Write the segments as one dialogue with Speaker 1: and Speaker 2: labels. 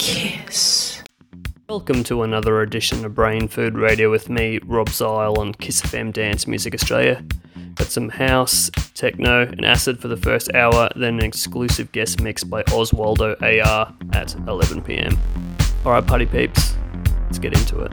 Speaker 1: Kiss.
Speaker 2: Welcome to another edition of Brain Food Radio with me, Rob Zile on Kiss FM Dance Music Australia. Got some house, techno, and acid for the first hour, then an exclusive guest mix by Oswaldo AR at 11 pm. Alright, party peeps, let's get into it.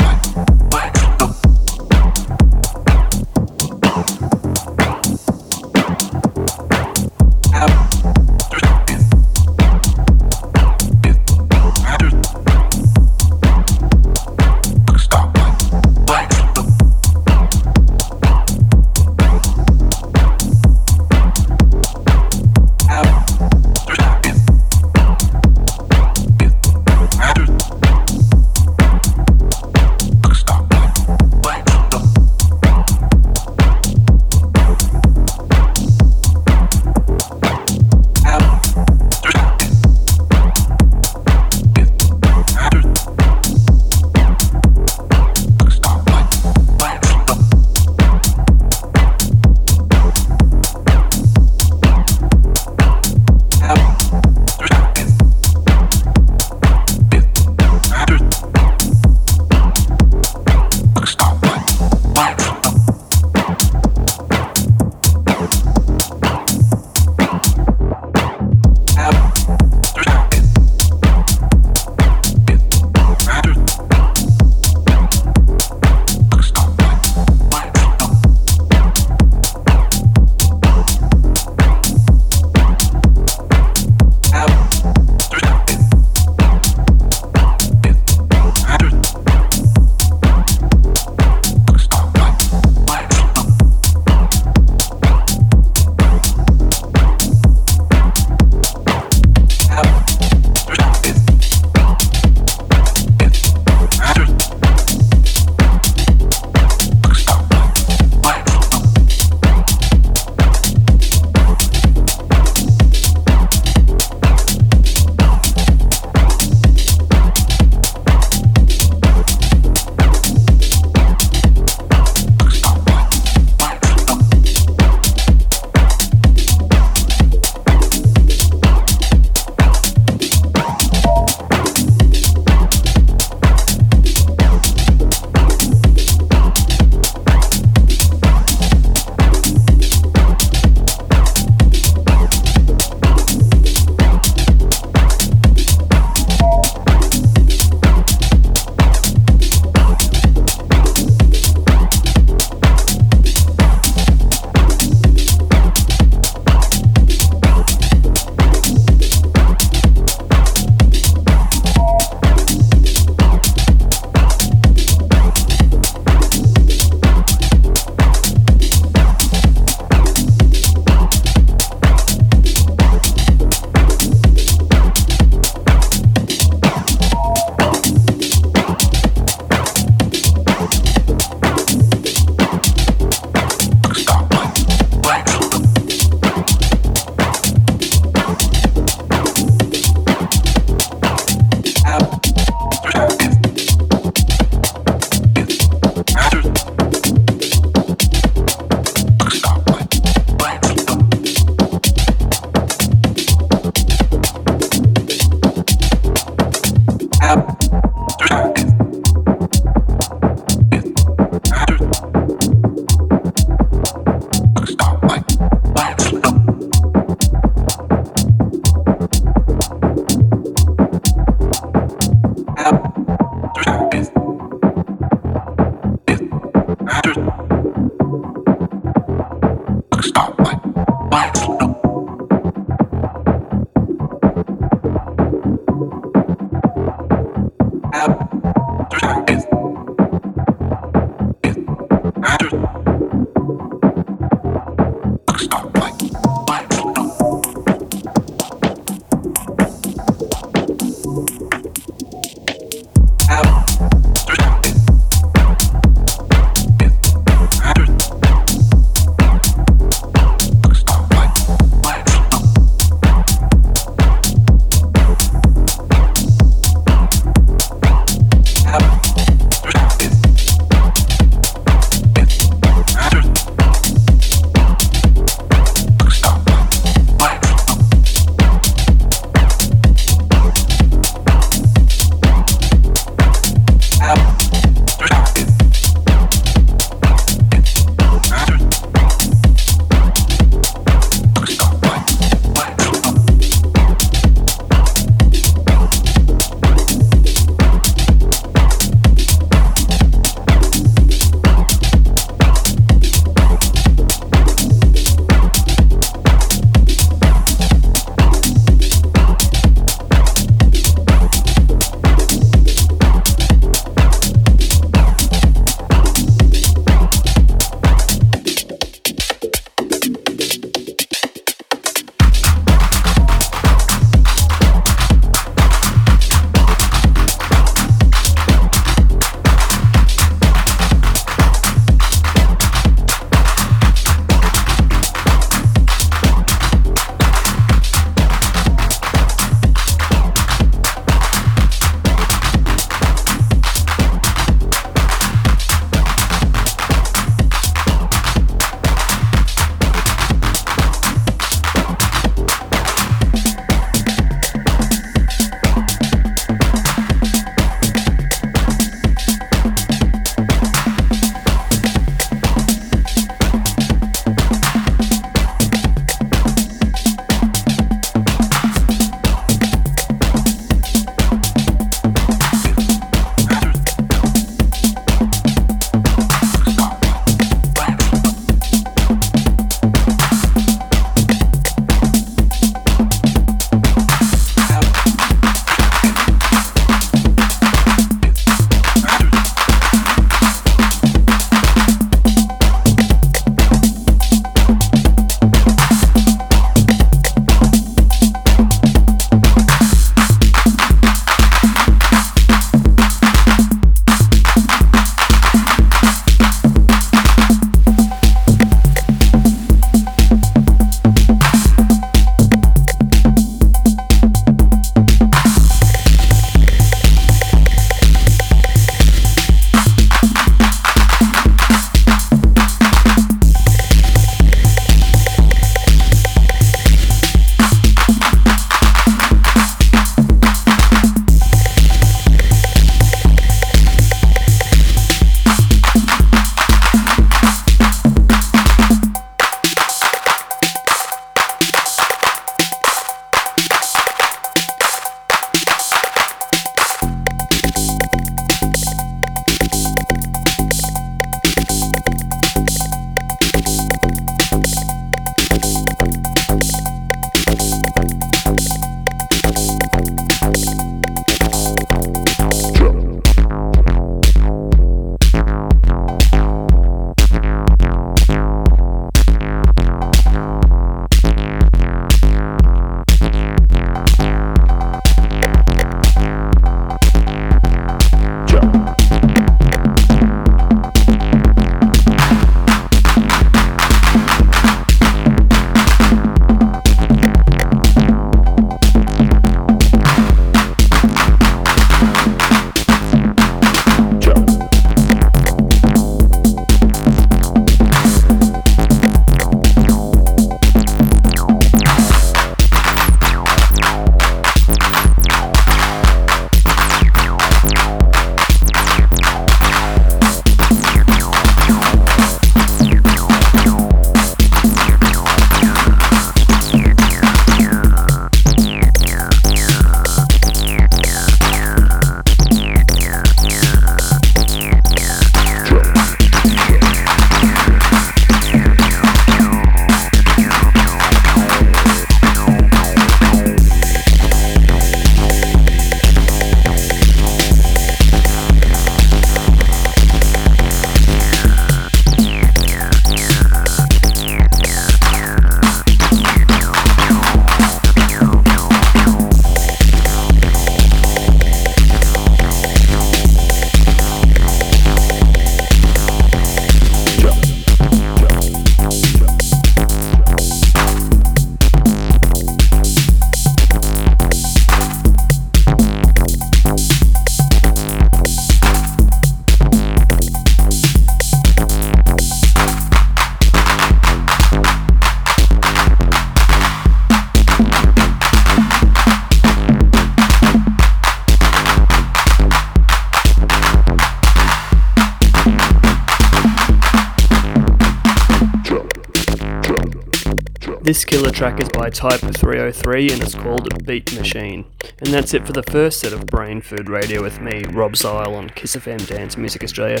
Speaker 2: This killer track is by Type 303 and it's called Beat Machine. And that's it for the first set of Brain Food Radio with me, Rob Zile on Kiss FM Dance Music Australia.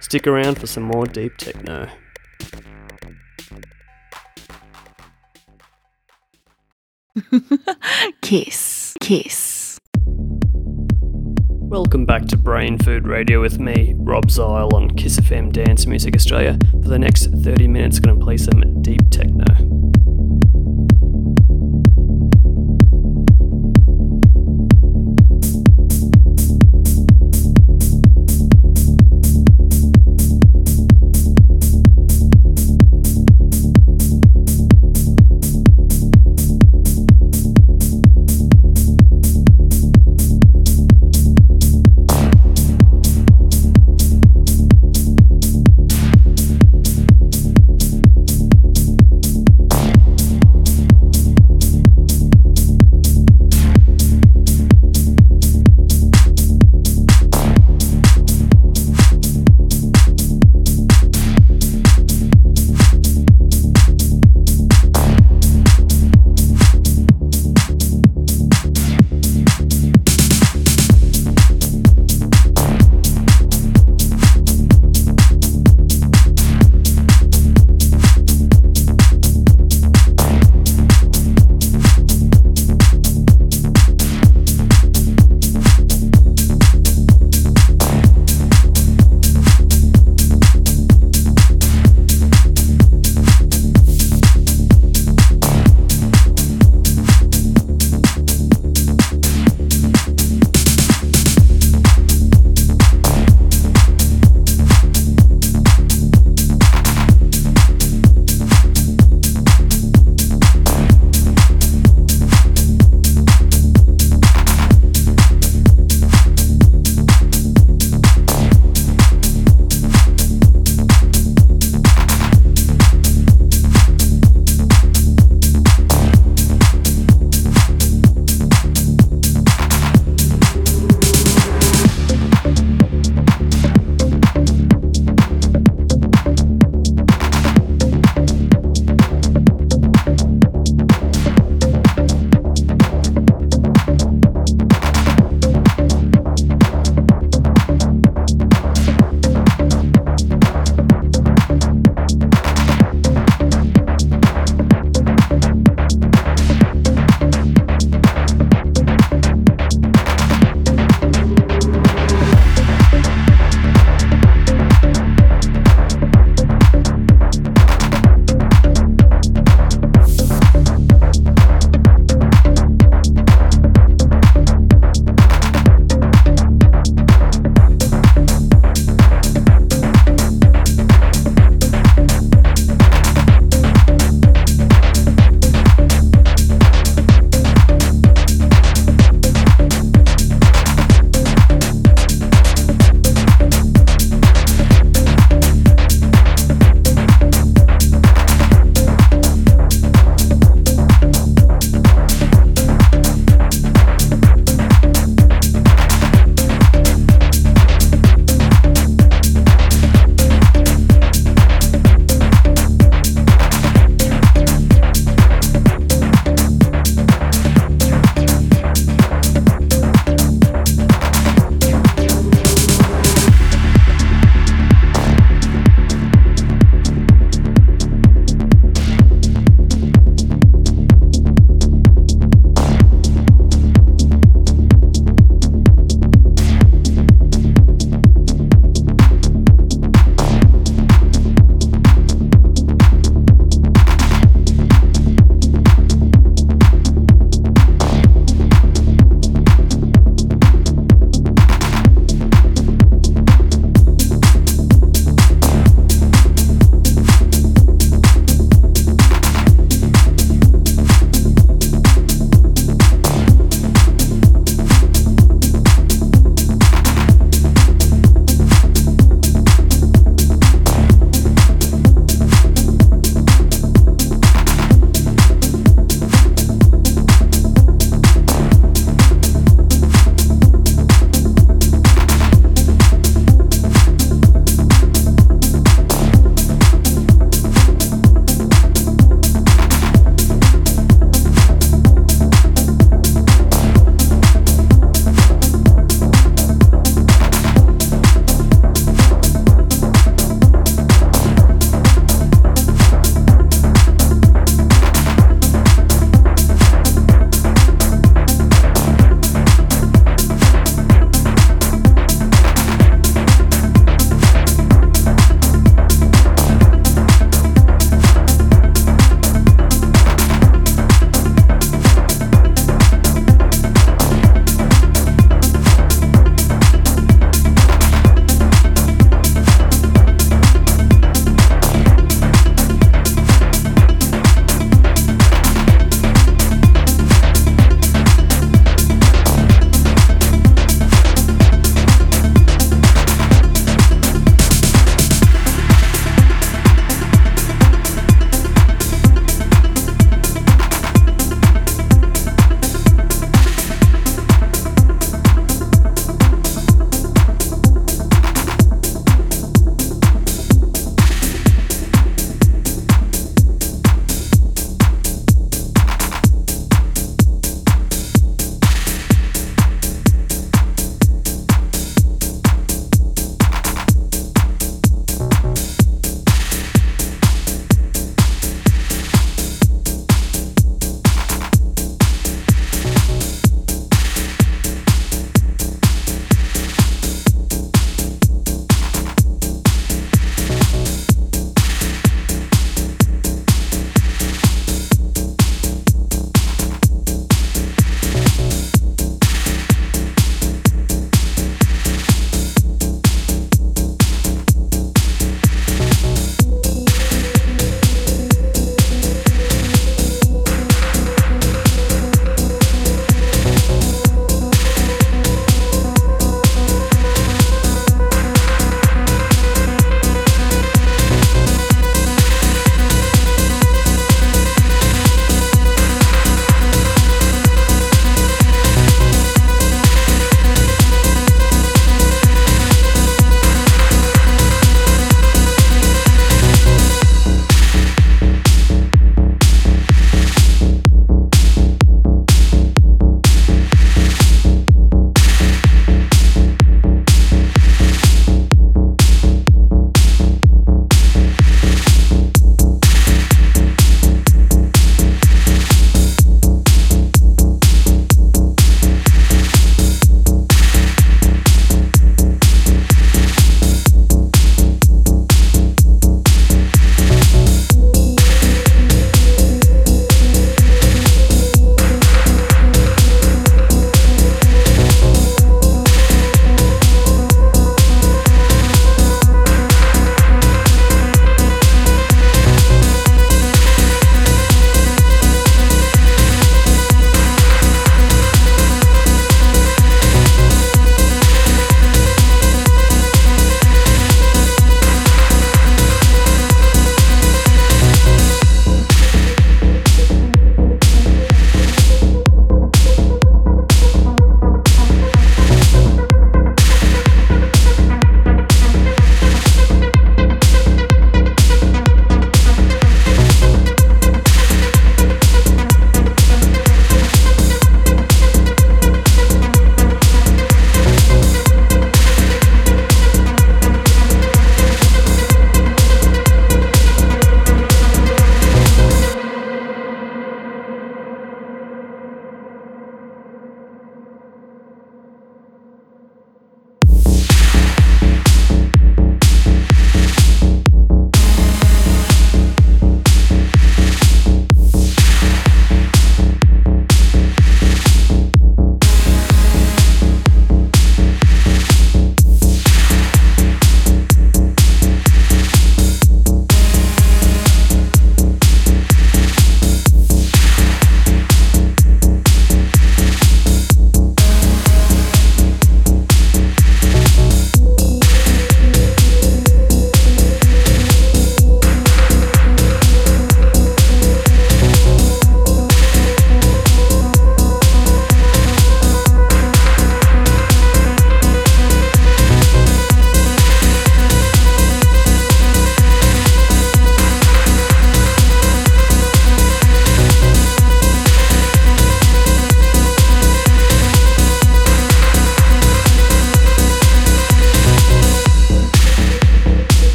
Speaker 2: Stick around for some more deep techno.
Speaker 1: kiss, kiss.
Speaker 2: Welcome back to Brain Food Radio with me, Rob Zile on Kiss FM Dance Music Australia. For the next 30 minutes, going to play some deep techno.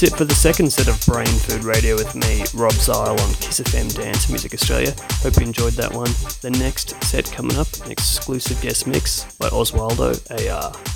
Speaker 2: That's it for the second set of Brain Food Radio with me, Rob Zile on Kiss FM Dance Music Australia. Hope you enjoyed that one. The next set coming up, an exclusive guest mix by Oswaldo AR.